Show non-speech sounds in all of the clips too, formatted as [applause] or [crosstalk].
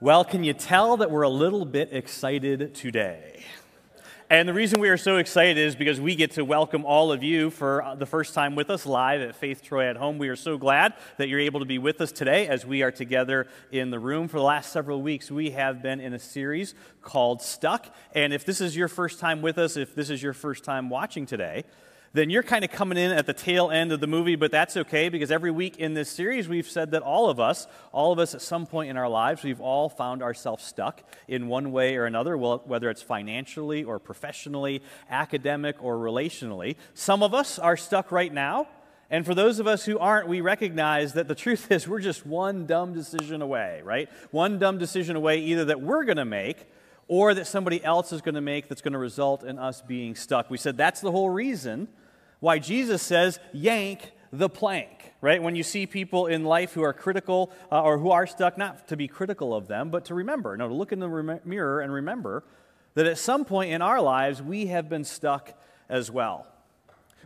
Well, can you tell that we're a little bit excited today? And the reason we are so excited is because we get to welcome all of you for uh, the first time with us live at Faith Troy at Home. We are so glad that you're able to be with us today as we are together in the room. For the last several weeks, we have been in a series called Stuck. And if this is your first time with us, if this is your first time watching today, then you're kind of coming in at the tail end of the movie, but that's okay because every week in this series, we've said that all of us, all of us at some point in our lives, we've all found ourselves stuck in one way or another, whether it's financially or professionally, academic or relationally. Some of us are stuck right now. And for those of us who aren't, we recognize that the truth is we're just one dumb decision away, right? One dumb decision away, either that we're going to make or that somebody else is going to make that's going to result in us being stuck. We said that's the whole reason why Jesus says, yank the plank, right? When you see people in life who are critical uh, or who are stuck, not to be critical of them, but to remember, no, to look in the rem- mirror and remember that at some point in our lives we have been stuck as well.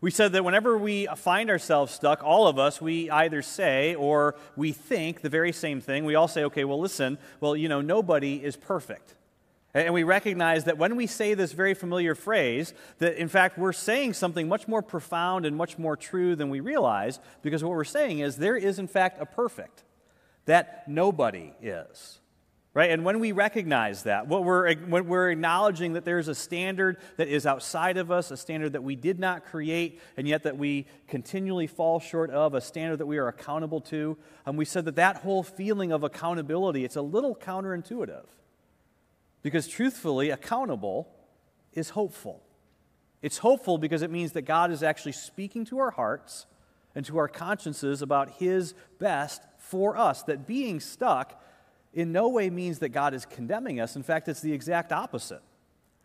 We said that whenever we find ourselves stuck, all of us, we either say or we think the very same thing. We all say, okay, well, listen, well, you know, nobody is perfect. And we recognize that when we say this very familiar phrase, that in fact we're saying something much more profound and much more true than we realize, because what we're saying is there is in fact a perfect, that nobody is. Right? And when we recognize that, what we're, when we're acknowledging that there's a standard that is outside of us, a standard that we did not create, and yet that we continually fall short of, a standard that we are accountable to, and we said that that whole feeling of accountability, it's a little counterintuitive. Because truthfully, accountable is hopeful. It's hopeful because it means that God is actually speaking to our hearts and to our consciences about His best for us. That being stuck in no way means that God is condemning us. In fact, it's the exact opposite.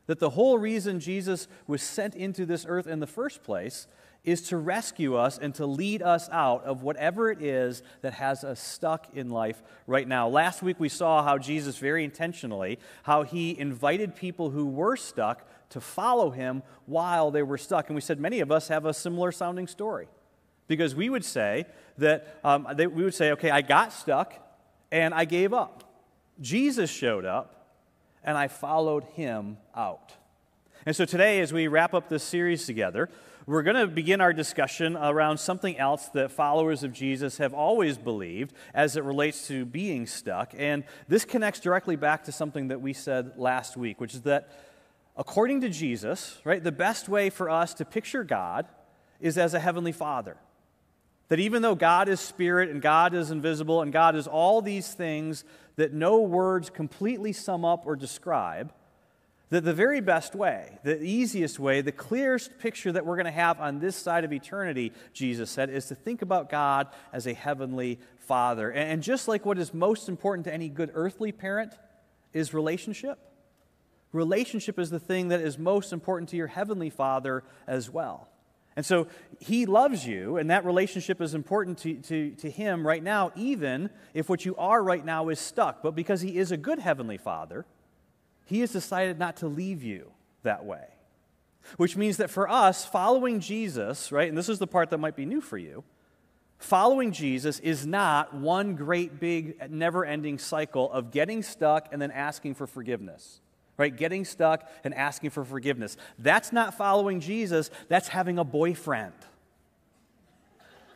That the whole reason Jesus was sent into this earth in the first place is to rescue us and to lead us out of whatever it is that has us stuck in life right now. Last week we saw how Jesus very intentionally how he invited people who were stuck to follow him while they were stuck. And we said many of us have a similar sounding story. Because we would say that um, they, we would say, okay, I got stuck and I gave up. Jesus showed up and I followed him out. And so today, as we wrap up this series together, we're going to begin our discussion around something else that followers of Jesus have always believed as it relates to being stuck. And this connects directly back to something that we said last week, which is that according to Jesus, right, the best way for us to picture God is as a heavenly father. That even though God is spirit and God is invisible and God is all these things that no words completely sum up or describe, that the very best way, the easiest way, the clearest picture that we're going to have on this side of eternity, Jesus said, is to think about God as a heavenly father. And just like what is most important to any good earthly parent is relationship, relationship is the thing that is most important to your heavenly father as well. And so he loves you, and that relationship is important to, to, to him right now, even if what you are right now is stuck. But because he is a good heavenly father, he has decided not to leave you that way. Which means that for us, following Jesus, right, and this is the part that might be new for you, following Jesus is not one great big never ending cycle of getting stuck and then asking for forgiveness. Right? Getting stuck and asking for forgiveness. That's not following Jesus, that's having a boyfriend.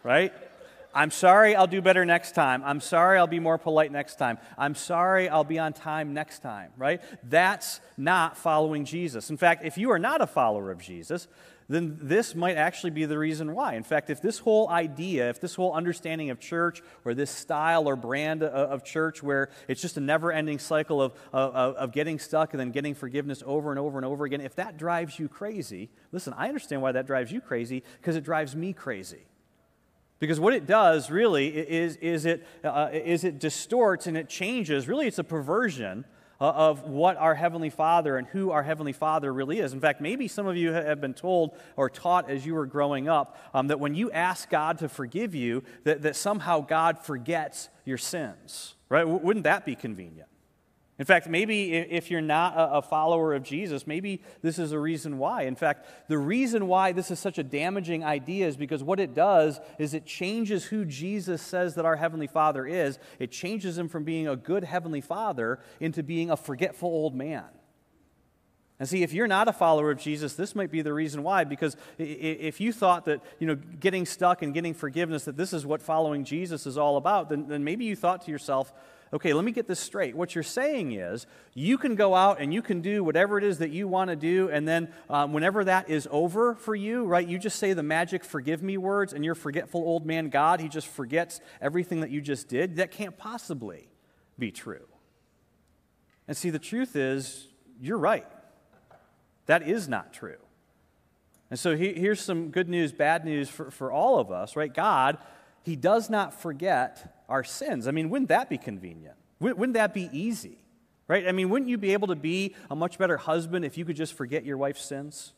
Right? I'm sorry, I'll do better next time. I'm sorry, I'll be more polite next time. I'm sorry, I'll be on time next time, right? That's not following Jesus. In fact, if you are not a follower of Jesus, then this might actually be the reason why. In fact, if this whole idea, if this whole understanding of church or this style or brand of church where it's just a never ending cycle of, of, of, getting stuck and then getting forgiveness over and over and over again, if that drives you crazy, listen, I understand why that drives you crazy because it drives me crazy. Because what it does really is, is, it, uh, is it distorts and it changes. Really, it's a perversion uh, of what our Heavenly Father and who our Heavenly Father really is. In fact, maybe some of you have been told or taught as you were growing up um, that when you ask God to forgive you, that, that somehow God forgets your sins. Right? Wouldn't that be convenient? In fact, maybe if you're not a follower of Jesus, maybe this is a reason why. In fact, the reason why this is such a damaging idea is because what it does is it changes who Jesus says that our Heavenly Father is. It changes him from being a good Heavenly Father into being a forgetful old man. And see, if you're not a follower of Jesus, this might be the reason why. Because if you thought that, you know, getting stuck and getting forgiveness, that this is what following Jesus is all about, then, then maybe you thought to yourself, okay, let me get this straight. What you're saying is you can go out and you can do whatever it is that you want to do, and then um, whenever that is over for you, right, you just say the magic forgive me words, and your forgetful old man God, he just forgets everything that you just did. That can't possibly be true. And see, the truth is, you're right. That is not true. And so he, here's some good news, bad news for, for all of us, right? God, He does not forget our sins. I mean, wouldn't that be convenient? Wouldn't that be easy? Right? I mean, wouldn't you be able to be a much better husband if you could just forget your wife's sins?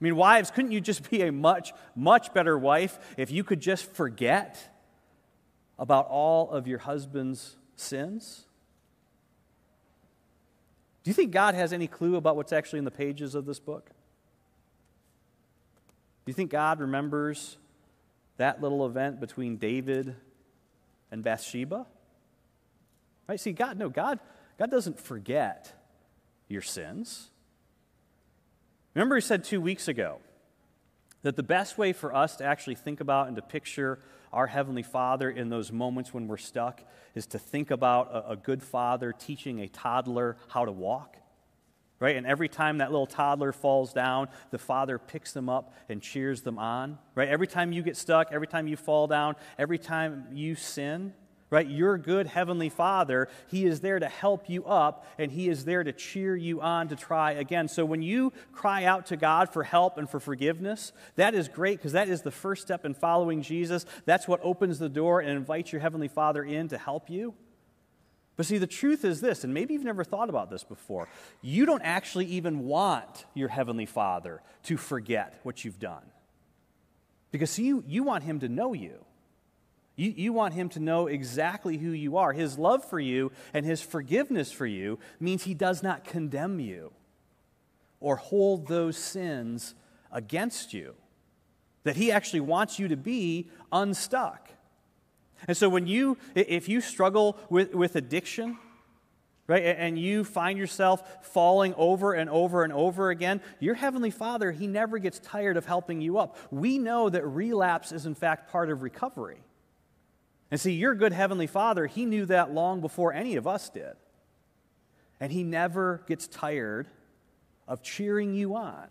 I mean, wives, couldn't you just be a much, much better wife if you could just forget about all of your husband's sins? Do you think God has any clue about what's actually in the pages of this book? Do you think God remembers that little event between David and Bathsheba. Right? See, God, no, God, God doesn't forget your sins. Remember, he said two weeks ago that the best way for us to actually think about and to picture our Heavenly Father in those moments when we're stuck is to think about a, a good father teaching a toddler how to walk right? And every time that little toddler falls down, the father picks them up and cheers them on, right? Every time you get stuck, every time you fall down, every time you sin, right? Your good heavenly father, he is there to help you up and he is there to cheer you on to try again. So when you cry out to God for help and for forgiveness, that is great because that is the first step in following Jesus. That's what opens the door and invites your heavenly father in to help you. But see, the truth is this, and maybe you've never thought about this before. You don't actually even want your Heavenly Father to forget what you've done. Because see, you, you want Him to know you. you. You want Him to know exactly who you are. His love for you and His forgiveness for you means He does not condemn you or hold those sins against you. That He actually wants you to be unstuck. And so when you, if you struggle with, with addiction, right, and you find yourself falling over and over and over again, your Heavenly Father, He never gets tired of helping you up. We know that relapse is, in fact, part of recovery. And see, your good Heavenly Father, He knew that long before any of us did. And He never gets tired of cheering you on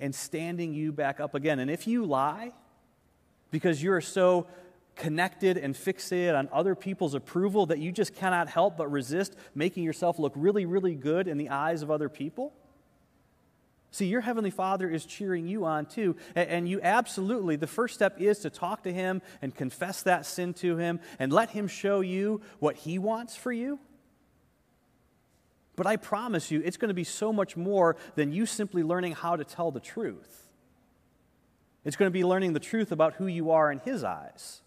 and standing you back up again. And if you lie because you're so connected and fixated on other people's approval that you just cannot help but resist making yourself look really, really good in the eyes of other people? See, your Heavenly Father is cheering you on too. And you absolutely, the first step is to talk to Him and confess that sin to Him and let Him show you what He wants for you. But I promise you, it's going to be so much more than you simply learning how to tell the truth. It's going to be learning the truth about who you are in His eyes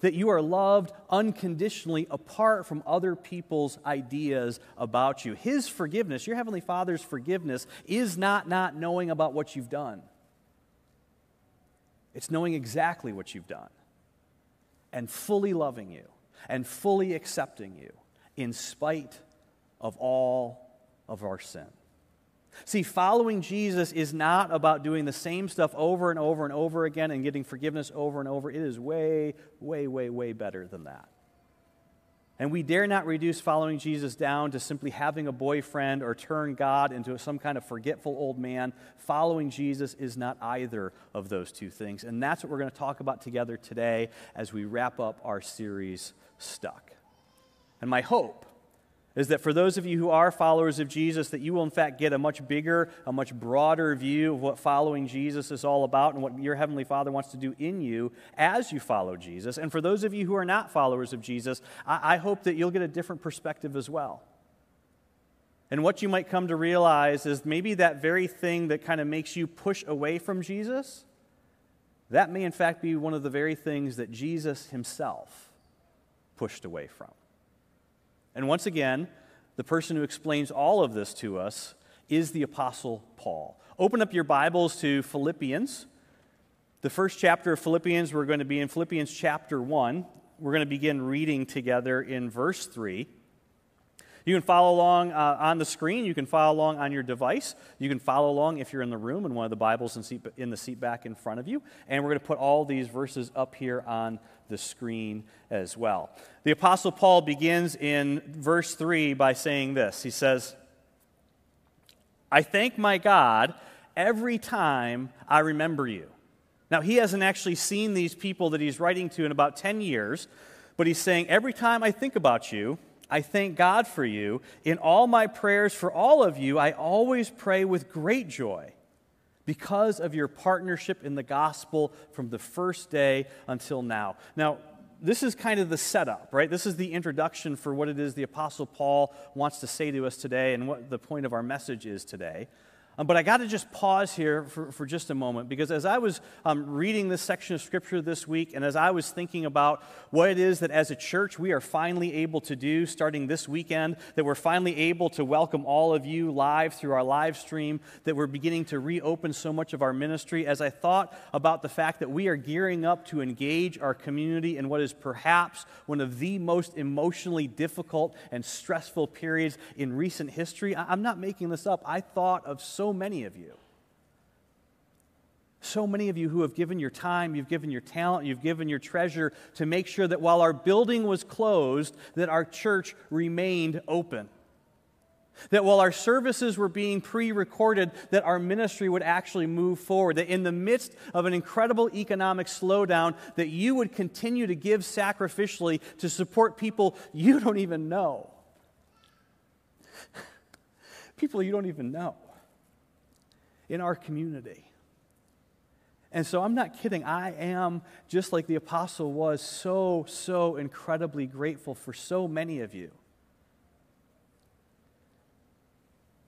that you are loved unconditionally apart from other people's ideas about you. His forgiveness, your Heavenly Father's forgiveness, is not not knowing about what you've done, it's knowing exactly what you've done and fully loving you and fully accepting you in spite of all of our sin. See, following Jesus is not about doing the same stuff over and over and over again and getting forgiveness over and over. It is way, way, way, way better than that. And we dare not reduce following Jesus down to simply having a boyfriend or turn God into some kind of forgetful old man. Following Jesus is not either of those two things. And that's what we're going to talk about together today as we wrap up our series, Stuck. And my hope is that for those of you who are followers of Jesus, that you will in fact get a much bigger, a much broader view of what following Jesus is all about and what your Heavenly Father wants to do in you as you follow Jesus. And for those of you who are not followers of Jesus, I, I hope that you'll get a different perspective as well. And what you might come to realize is maybe that very thing that kind of makes you push away from Jesus, that may in fact be one of the very things that Jesus himself pushed away from. And once again, the person who explains all of this to us is the Apostle Paul. Open up your Bibles to Philippians. The first chapter of Philippians, we're going to be in Philippians chapter 1. We're going to begin reading together in verse 3. You can follow along uh, on the screen. You can follow along on your device. You can follow along if you're in the room and one of the Bibles in, seat, in the seat back in front of you. And we're going to put all these verses up here on the screen as well. The Apostle Paul begins in verse 3 by saying this He says, I thank my God every time I remember you. Now, he hasn't actually seen these people that he's writing to in about 10 years, but he's saying, Every time I think about you, I thank God for you. In all my prayers for all of you, I always pray with great joy because of your partnership in the gospel from the first day until now. Now, this is kind of the setup, right? This is the introduction for what it is the Apostle Paul wants to say to us today and what the point of our message is today. Um, but I got to just pause here for, for just a moment because as I was um, reading this section of Scripture this week and as I was thinking about what it is that as a church we are finally able to do starting this weekend, that we're finally able to welcome all of you live through our live stream, that we're beginning to reopen so much of our ministry, as I thought about the fact that we are gearing up to engage our community in what is perhaps one of the most emotionally difficult and stressful periods in recent history, I'm not making this up. I thought of so many of you. So many of you who have given your time, you've given your talent, you've given your treasure to make sure that while our building was closed, that our church remained open. That while our services were being pre recorded, that our ministry would actually move forward. That in the midst of an incredible economic slowdown, that you would continue to give sacrificially to support people you don't even know. [laughs] people you don't even know in our community. And so I'm not kidding. I am, just like the apostle was, so, so incredibly grateful for so many of you.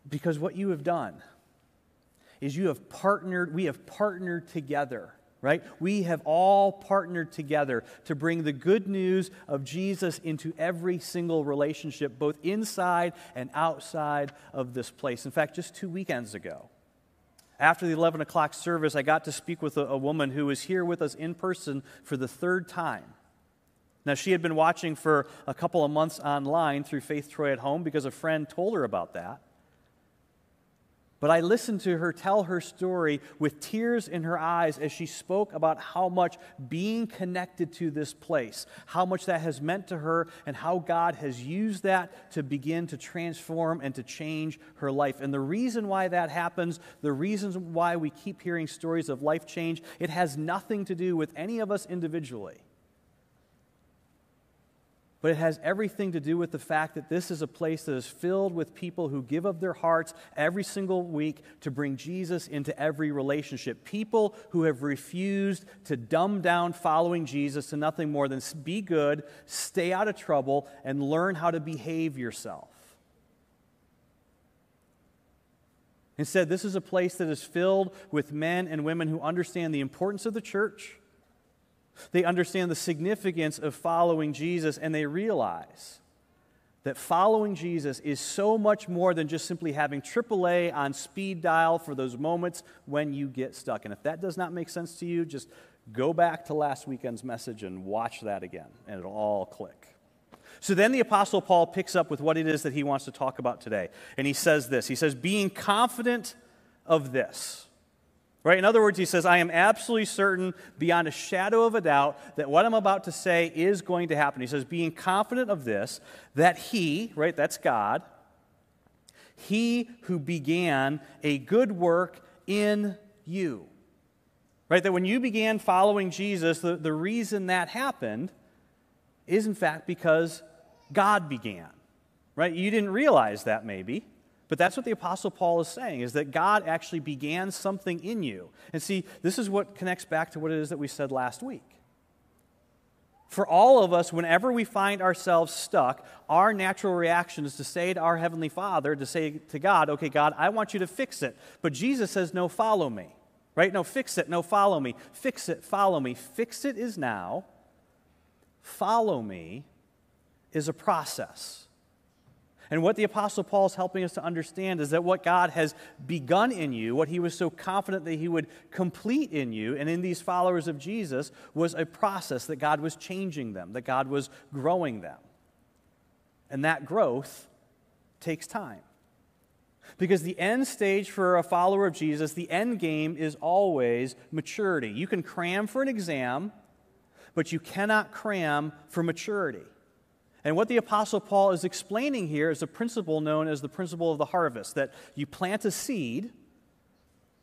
Because what you have done is you have partnered, we have partnered together, right? We have all partnered together to bring the good news of Jesus into every single relationship, both inside and outside of this place. In fact, just two weekends ago, after the 11 o'clock service, I got to speak with a, a woman who was here with us in person for the third time. Now, she had been watching for a couple of months online through Faith Troy at Home because a friend told her about that. But I listened to her tell her story with tears in her eyes as she spoke about how much being connected to this place, how much that has meant to her, and how God has used that to begin to transform and to change her life. And the reason why that happens, the reasons why we keep hearing stories of life change, it has nothing to do with any of us individually but it has everything to do with the fact that this is a place that is filled with people who give of their hearts every single week to bring Jesus into every relationship. People who have refused to dumb down following Jesus to nothing more than be good, stay out of trouble, and learn how to behave yourself. Instead, this is a place that is filled with men and women who understand the importance of the church they understand the significance of following Jesus and they realize that following Jesus is so much more than just simply having AAA on speed dial for those moments when you get stuck. And if that does not make sense to you, just go back to last weekend's message and watch that again, and it'll all click. So then the Apostle Paul picks up with what it is that he wants to talk about today. And he says this He says, being confident of this. Right? In other words, he says, I am absolutely certain, beyond a shadow of a doubt, that what I'm about to say is going to happen. He says, being confident of this, that he, right, that's God, he who began a good work in you. Right? That when you began following Jesus, the, the reason that happened is, in fact, because God began. Right? You didn't realize that maybe. But that's what the Apostle Paul is saying, is that God actually began something in you. And see, this is what connects back to what it is that we said last week. For all of us, whenever we find ourselves stuck, our natural reaction is to say to our Heavenly Father, to say to God, okay, God, I want you to fix it. But Jesus says, no, follow me. Right? No, fix it. No, follow me. Fix it. Follow me. Fix it is now. Follow me is a process. And what the Apostle Paul is helping us to understand is that what God has begun in you, what he was so confident that he would complete in you and in these followers of Jesus, was a process that God was changing them, that God was growing them. And that growth takes time. Because the end stage for a follower of Jesus, the end game is always maturity. You can cram for an exam, but you cannot cram for maturity. And what the Apostle Paul is explaining here is a principle known as the principle of the harvest that you plant a seed,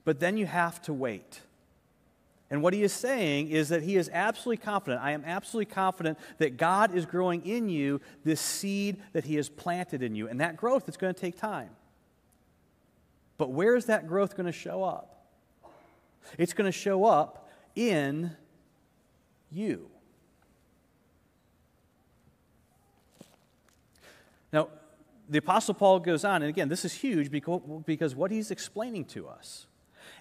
but then you have to wait. And what he is saying is that he is absolutely confident. I am absolutely confident that God is growing in you this seed that he has planted in you. And that growth is going to take time. But where is that growth going to show up? It's going to show up in you. Now, the Apostle Paul goes on, and again, this is huge because, what he's explaining to us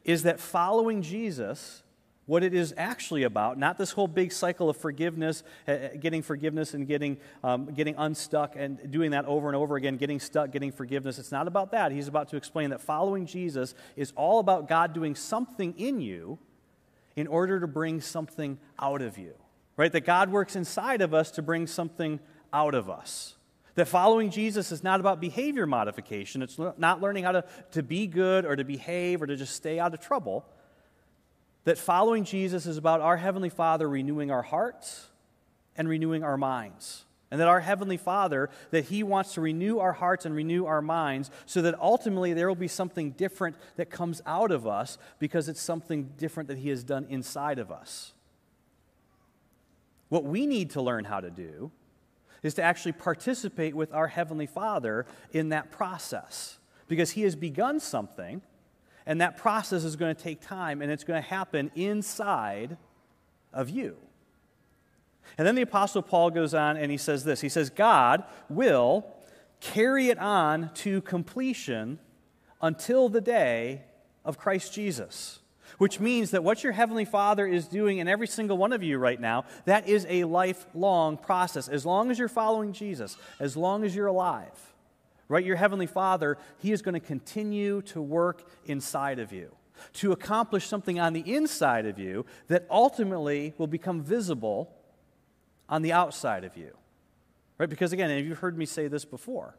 is that following Jesus, what it is actually about, not this whole big cycle of forgiveness, uh, getting forgiveness and getting, um, getting unstuck and doing that over and over again, getting stuck, getting forgiveness. It's not about that. He's about to explain that following Jesus is all about God doing something in you in order to bring something out of you, right? That God works inside of us to bring something out of us. That following Jesus is not about behavior modification. It's not learning how to, to be good or to behave or to just stay out of trouble. That following Jesus is about our Heavenly Father renewing our hearts and renewing our minds. And that our Heavenly Father, that He wants to renew our hearts and renew our minds so that ultimately there will be something different that comes out of us because it's something different that He has done inside of us. What we need to learn how to do is to actually participate with our Heavenly Father in that process. Because He has begun something, and that process is going to take time, and it's going to happen inside of you. And then the Apostle Paul goes on and he says this He says, God will carry it on to completion until the day of Christ Jesus which means that what your Heavenly Father is doing in every single one of you right now, that is a lifelong process. As long as you're following Jesus, as long as you're alive, right? Your Heavenly Father, He is going to continue to work inside of you to accomplish something on the inside of you that ultimately will become visible on the outside of you. Right? Because again, and you've heard me say this before.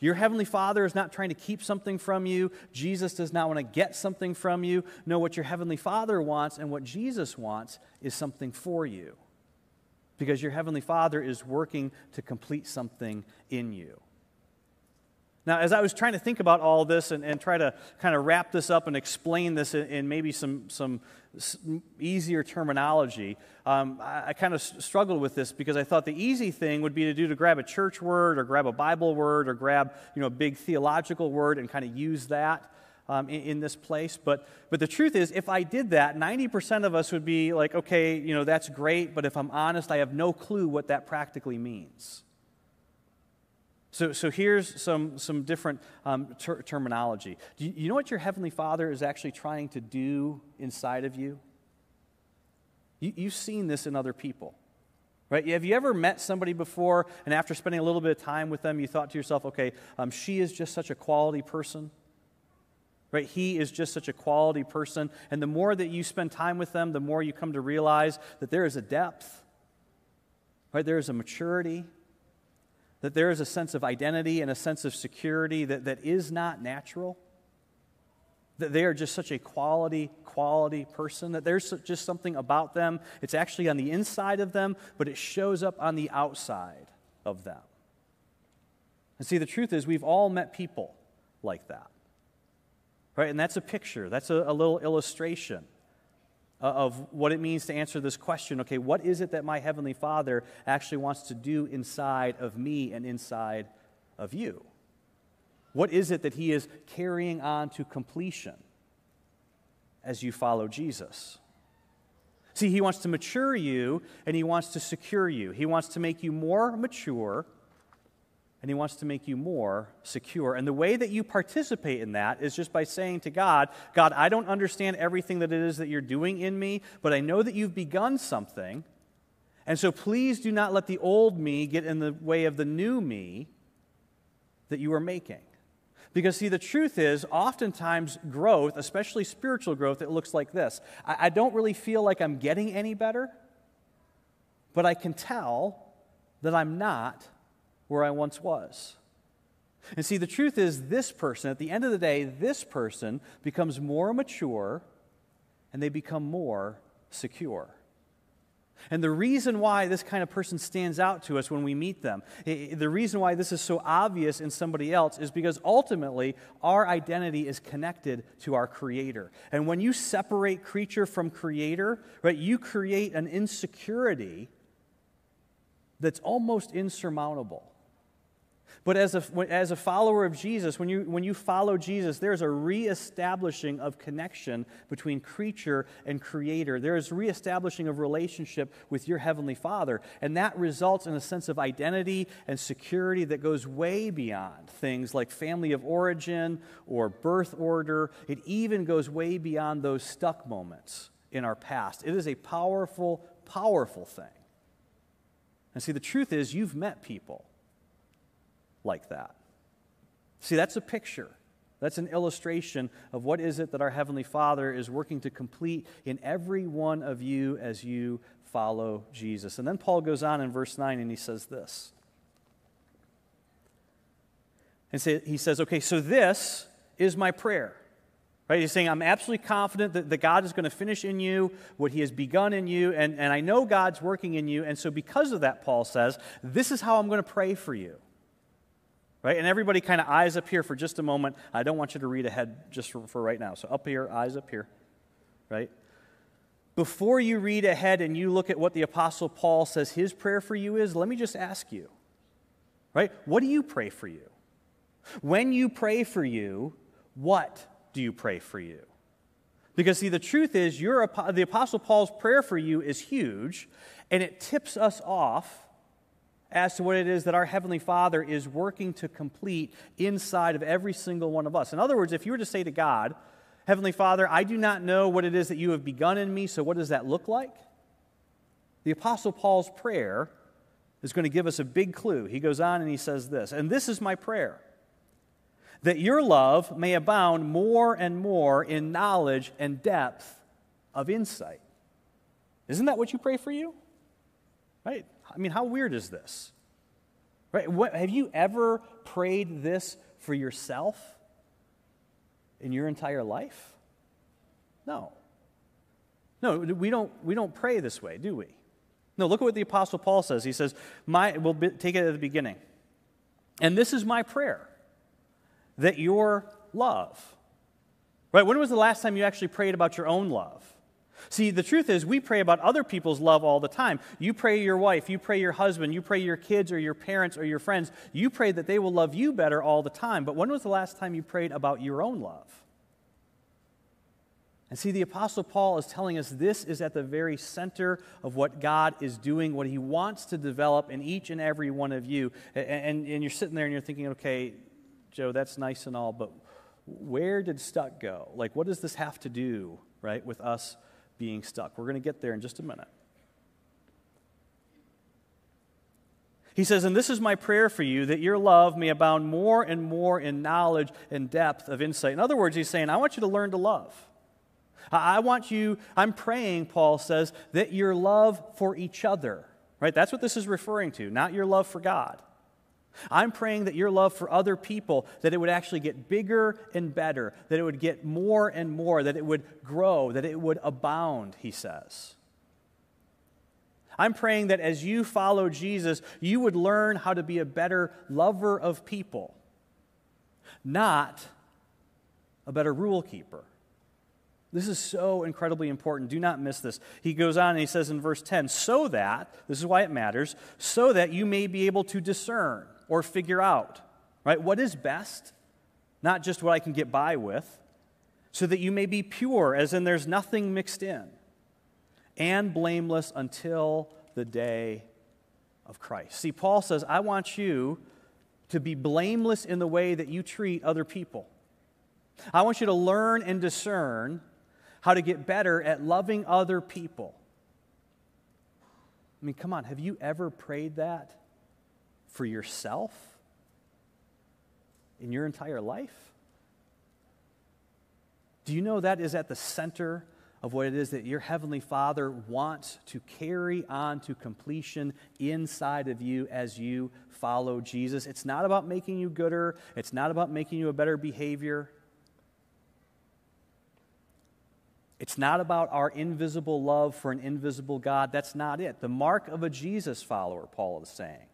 Your Heavenly Father is not trying to keep something from you. Jesus does not want to get something from you. No, what your Heavenly Father wants and what Jesus wants is something for you. Because your Heavenly Father is working to complete something in you. Now, as I was trying to think about all this and, and try to kind of wrap this up and explain this in, in maybe some, some easier terminology, um, I, I kind of struggled with this because I thought the easy thing would be to do to grab a church word or grab a Bible word or grab you know, a big theological word and kind of use that. Um, in, in, this place. But, but the truth is, if I did that, 90% of us would be like, okay, you know, that's great, but if I'm honest, I have no clue what that practically means. So, so here's some, some different um, ter- terminology. Do you, you know what your Heavenly Father is actually trying to do inside of you? you? You've seen this in other people. Right? Have you ever met somebody before, and after spending a little bit of time with them, you thought to yourself, okay, um, she is just such a quality person? Right? He is just such a quality person. And the more that you spend time with them, the more you come to realize that there is a depth, right? There is a maturity, that there is a sense of identity and a sense of security that, that is not natural. That they are just such a quality, quality person, that there's just something about them. It's actually on the inside of them, but it shows up on the outside of them. And see, the truth is, we've all met people like that. Right? And that's a picture, that's a, a little illustration uh, of what it means to answer this question okay, what is it that my Heavenly Father actually wants to do inside of me and inside of you? What is it that He is carrying on to completion as you follow Jesus? See, He wants to mature you and He wants to secure you. He wants to make you more mature and He wants to make you more secure. And the way that you participate in that is just by saying to God, God, I don't understand everything that it is that you're doing in me, but I know that you've begun something. And so please do not let the old me get in the way of the new me. that you are making. Because, see, the truth is, oftentimes growth, especially spiritual growth, it looks like this I, I don't really feel like I'm getting any better, but I can tell that I'm not where I once was. And see, the truth is, this person, at the end of the day, this person becomes more mature and they become more secure. And the reason why this kind of person stands out to us when we meet them, the reason why this is so obvious in somebody else is because ultimately our identity is connected to our creator. And when you separate creature from creator, right, you create an insecurity that's almost insurmountable. But as a, as a follower of Jesus, when you, when you follow Jesus, there's a reestablishing of connection between creature and creator. There is reestablishing of relationship with your heavenly Father. And that results in a sense of identity and security that goes way beyond things like family of origin or birth order. It even goes way beyond those stuck moments in our past. It is a powerful, powerful thing. And see, the truth is, you've met people like that. See, that's a picture. That's an illustration of what is it that our Heavenly Father is working to complete in every one of you as you follow Jesus. And then Paul goes on in verse 9 and he says this. And he says, okay, so this is my prayer. Right? He's saying, I'm absolutely confident that, that God is going to finish in you what he has begun in you, and, and I know God's working in you. And so, because of that, Paul says, this is how I'm going to pray for you. Right? And everybody kind of eyes up here for just a moment. I don't want you to read ahead just for, for right now. So up here, eyes up here. Right? Before you read ahead and you look at what the Apostle Paul says his prayer for you is, let me just ask you. Right? What do you pray for you? When you pray for you, what do you pray for you? Because, see, the truth is, your, the Apostle Paul's prayer for you is huge, and it tips us off as to what it is that our Heavenly Father is working to complete inside of every single one of us. In other words, if you were to say to God, Heavenly Father, I do not know what it is that you have begun in me, so what does that look like? The Apostle Paul's prayer is going to give us a big clue. He goes on and he says this, and this is my prayer that your love may abound more and more in knowledge and depth of insight. Isn't that what you pray for you? Right? I mean, how weird is this? Right? What, have you ever prayed this for yourself in your entire life? No. No, we don't, we don't pray this way, do we? No, look at what the Apostle Paul says. He says, my, we'll be, take it at the beginning. And this is my prayer that your love, right? When was the last time you actually prayed about your own love? See, the truth is, we pray about other people's love all the time. You pray your wife, you pray your husband, you pray your kids or your parents or your friends. You pray that they will love you better all the time. But when was the last time you prayed about your own love? And see, the Apostle Paul is telling us this is at the very center of what God is doing, what he wants to develop in each and every one of you. And, and, and you're sitting there and you're thinking, okay, Joe, that's nice and all, but where did stuck go? Like, what does this have to do, right, with us being stuck. We're going to get there in just a minute. He says, And this is my prayer for you, that your love may abound more and more in knowledge and depth of insight. In other words, he's saying, I want you to learn to love. I want you, I'm praying, Paul says, that your love for each other, right? That's what this is referring to, not your love for God. I'm praying that your love for other people that it would actually get bigger and better, that it would get more and more, that it would grow, that it would abound, he says. I'm praying that as you follow Jesus, you would learn how to be a better lover of people, not a better rule keeper. This is so incredibly important. Do not miss this. He goes on and he says in verse 10 so that, this is why it matters, so that you may be able to discern or figure out, right? What is best, not just what I can get by with, so that you may be pure, as in there's nothing mixed in, and blameless until the day of Christ. See, Paul says, I want you to be blameless in the way that you treat other people. I want you to learn and discern how to get better at loving other people. I mean, come on, have you ever prayed that? for yourself? in your entire life? Do you know that is at the center of what it is that your Heavenly Father wants to carry on to completion inside of you as you follow Jesus? It's not about making you gooder, it's not about making you a better behavior. It's not about our invisible love for an invisible God. That's not it. The mark of a Jesus follower, Paul is saying,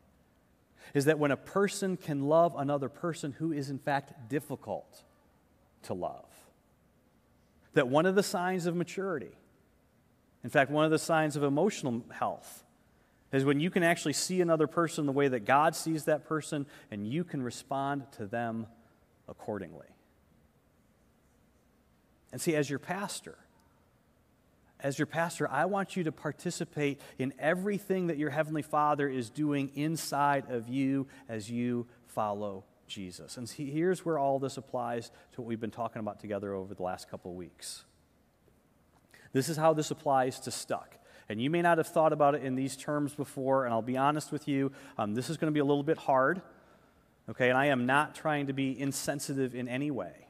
is that when a person can love another person who is in fact difficult to love, that one of the signs of maturity, in fact, one of the signs of emotional health, is when you can actually see another person the way that God sees that person and you can respond to them accordingly. And see, as your pastor, as your pastor, I want you to participate in everything that your Heavenly Father is doing inside of you as you follow Jesus. And see, here's where all this applies to what we've been talking about together over the last couple of weeks. This is how this applies to stuck. And you may not have thought about it in these terms before, and I'll be honest with you, um, this is going to be a little bit hard. Okay, and I am not trying to be insensitive in any way.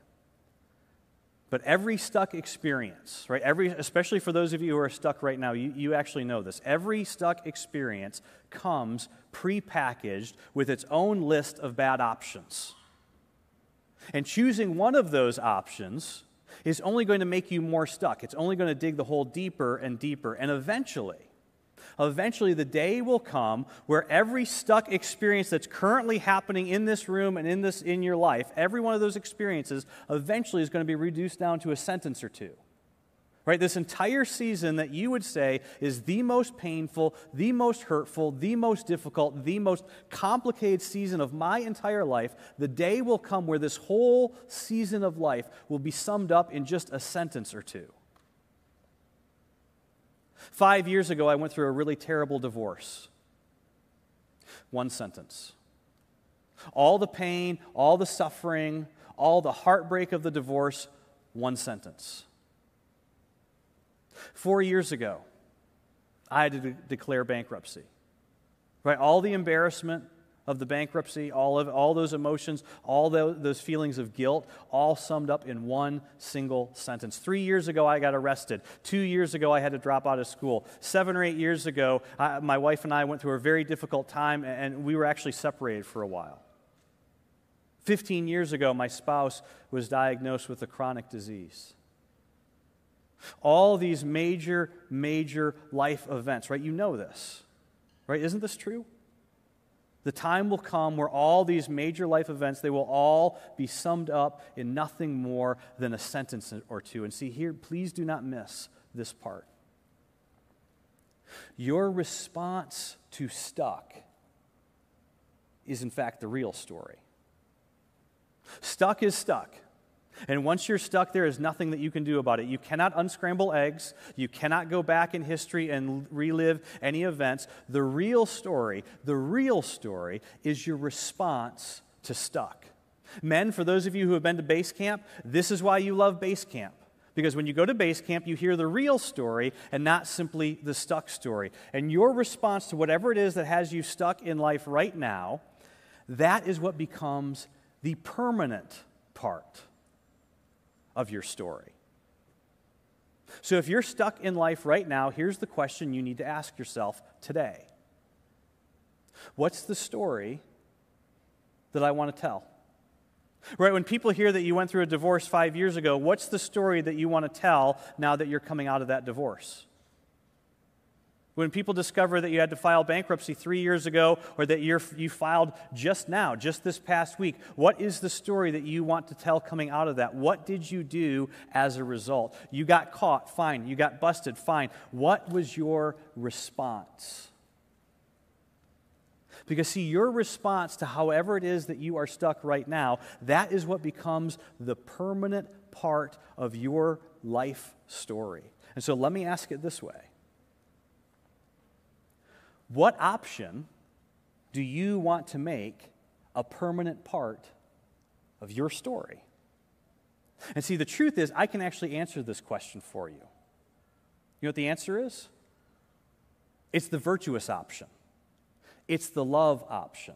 But every stuck experience, right? Every, especially for those of you who are stuck right now, you, you actually know this. Every stuck experience comes prepackaged with its own list of bad options. And choosing one of those options is only going to make you more stuck. It's only going to dig the hole deeper and deeper. And eventually, Eventually, the day will come where every stuck experience that's currently happening in this room and in, this, in your life, every one of those experiences, eventually is going to be reduced down to a sentence or two. Right? This entire season that you would say is the most painful, the most hurtful, the most difficult, the most complicated season of my entire life, the day will come where this whole season of life will be summed up in just a sentence or two. Five years ago, I went through a really terrible divorce. One sentence. All the pain, all the suffering, all the heartbreak of the divorce, one sentence. Four years ago, I had to de- declare bankruptcy. Right? All the embarrassment, of the bankruptcy, all of all those emotions, all the, those feelings of guilt, all summed up in one single sentence. Three years ago, I got arrested. Two years ago, I had to drop out of school. Seven or eight years ago, I, my wife and I went through a very difficult time, and we were actually separated for a while. 15 years ago, my spouse was diagnosed with a chronic disease. All these major, major life events, right? You know this, right? Isn't this true? The time will come where all these major life events, they will all be summed up in nothing more than a sentence or two. And see here, please do not miss this part. Your response to stuck is, in fact, the real story. Stuck is stuck. And once you're stuck, there is nothing that you can do about it. You cannot unscramble eggs. You cannot go back in history and relive any events. The real story, the real story is your response to stuck. Men, for those of you who have been to base camp, this is why you love base camp. Because when you go to base camp, you hear the real story and not simply the stuck story. And your response to whatever it is that has you stuck in life right now, that is what becomes the permanent part of your story. So if you're stuck in life right now, here's the question you need to ask yourself today What's the story that I want to tell? Right, when people hear that you went through a divorce five years ago, what's the story that you want to tell now that you're coming out of that divorce? When people discover that you had to file bankruptcy three years ago or that you you filed just now, just this past week, what is the story that you want to tell coming out of that? What did you do as a result? You got caught, fine. You got busted, fine. What was your response? Because, see, your response to however it is that you are stuck right now, that is what becomes the permanent part of your life story. And so let me ask it this way what option do you want to make a permanent part of your story? And see, the truth is, I can actually answer this question for you. You know what the answer is? It's the virtuous option, it's the love option.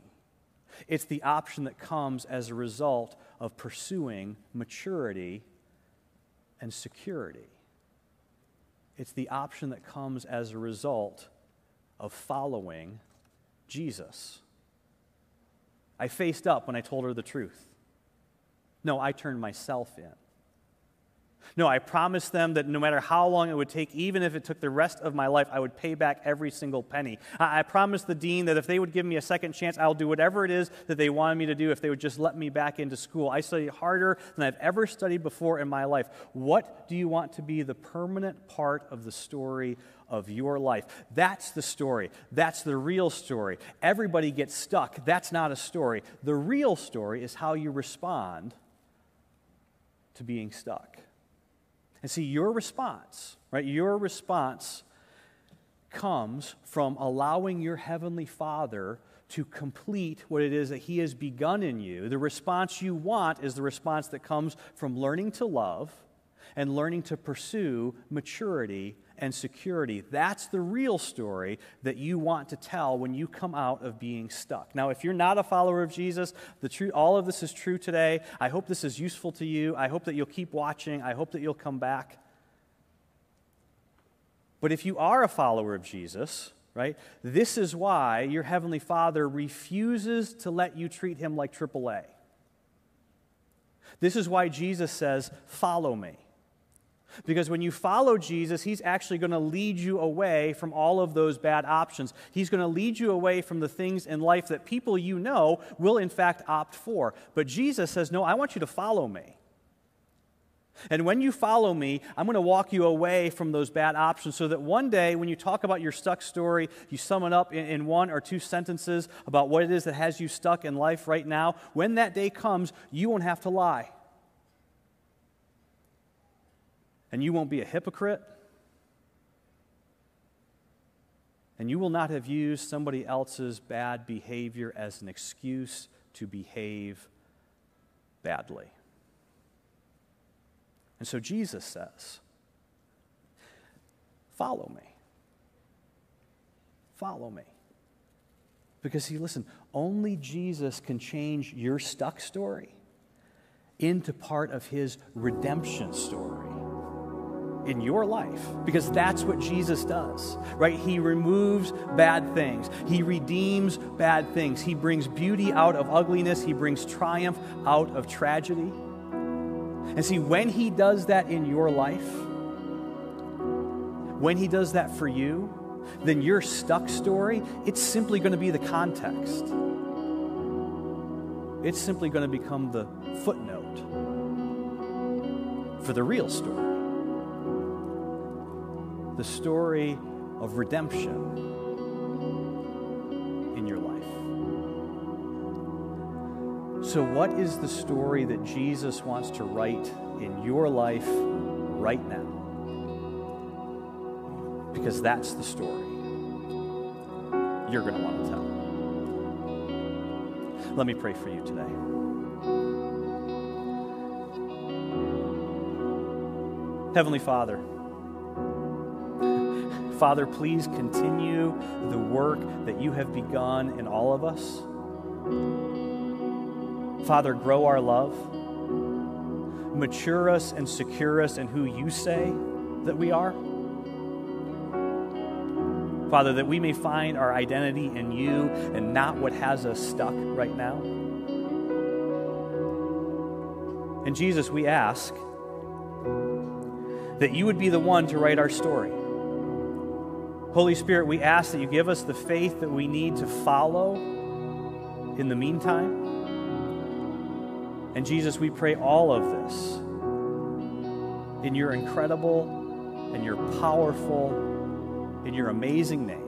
It's the option that comes as a result of pursuing maturity and security. It's the option that comes as a result of following Jesus. I faced up when I told her the truth. No, I turned myself in. No, I promised them that no matter how long it would take, even if it took the rest of my life, I would pay back every single penny. I, I promised the dean that if they would give me a second chance, I'll do whatever it is that they wanted me to do if they would just let me back into school. I studied harder than I've ever studied before in my life. What do you want to be the permanent part of the story of your life. That's the story. That's the real story. Everybody gets stuck. That's not a story. The real story is how you respond to being stuck. And see, your response, right? Your response comes from allowing your Heavenly Father to complete what it is that He has begun in you. The response you want is the response that comes from learning to love and learning to pursue maturity and security. That's the real story that you want to tell when you come out of being stuck. Now, if you're not a follower of Jesus, the truth, all of this is true today. I hope this is useful to you. I hope that you'll keep watching. I hope that you'll come back. But if you are a follower of Jesus, right, this is why your Heavenly Father refuses to let you treat Him like AAA. This is why Jesus says, Follow me. Because when you follow Jesus, he's actually going to lead you away from all of those bad options. He's going to lead you away from the things in life that people you know will, in fact, opt for. But Jesus says, No, I want you to follow me. And when you follow me, I'm going to walk you away from those bad options so that one day, when you talk about your stuck story, you sum it up in, one or two sentences about what it is that has you stuck in life right now. When that day comes, you won't have to lie. And you won't be a hypocrite. And you will not have used somebody else's bad behavior as an excuse to behave badly. And so Jesus says, Follow me. Follow me. Because, see, listen, only Jesus can change your stuck story into part of his redemption story in your life because that's what Jesus does, right? He removes bad things, He redeems bad things, He brings beauty out of ugliness, He brings triumph out of tragedy. And see, when He does that in your life, when He does that for you, then your stuck story, it's simply going to be the context. It's simply going to become the footnote for the real story the story of redemption in your life. So, what is the story that Jesus wants to write in your life right now? Because that's the story you're going to want to tell. Let me pray for you today. Heavenly Father, Father, please continue the work that you have begun in all of us. Father, grow our love, mature us and secure us in who you say that we are. Father, that we may find our identity in you and not what has us stuck right now. And Jesus, we ask that you would be the one to write our story. Holy Spirit, we ask that you give us the faith that we need to follow in the meantime. And Jesus, we pray all of this in your incredible and your powerful, in your amazing name.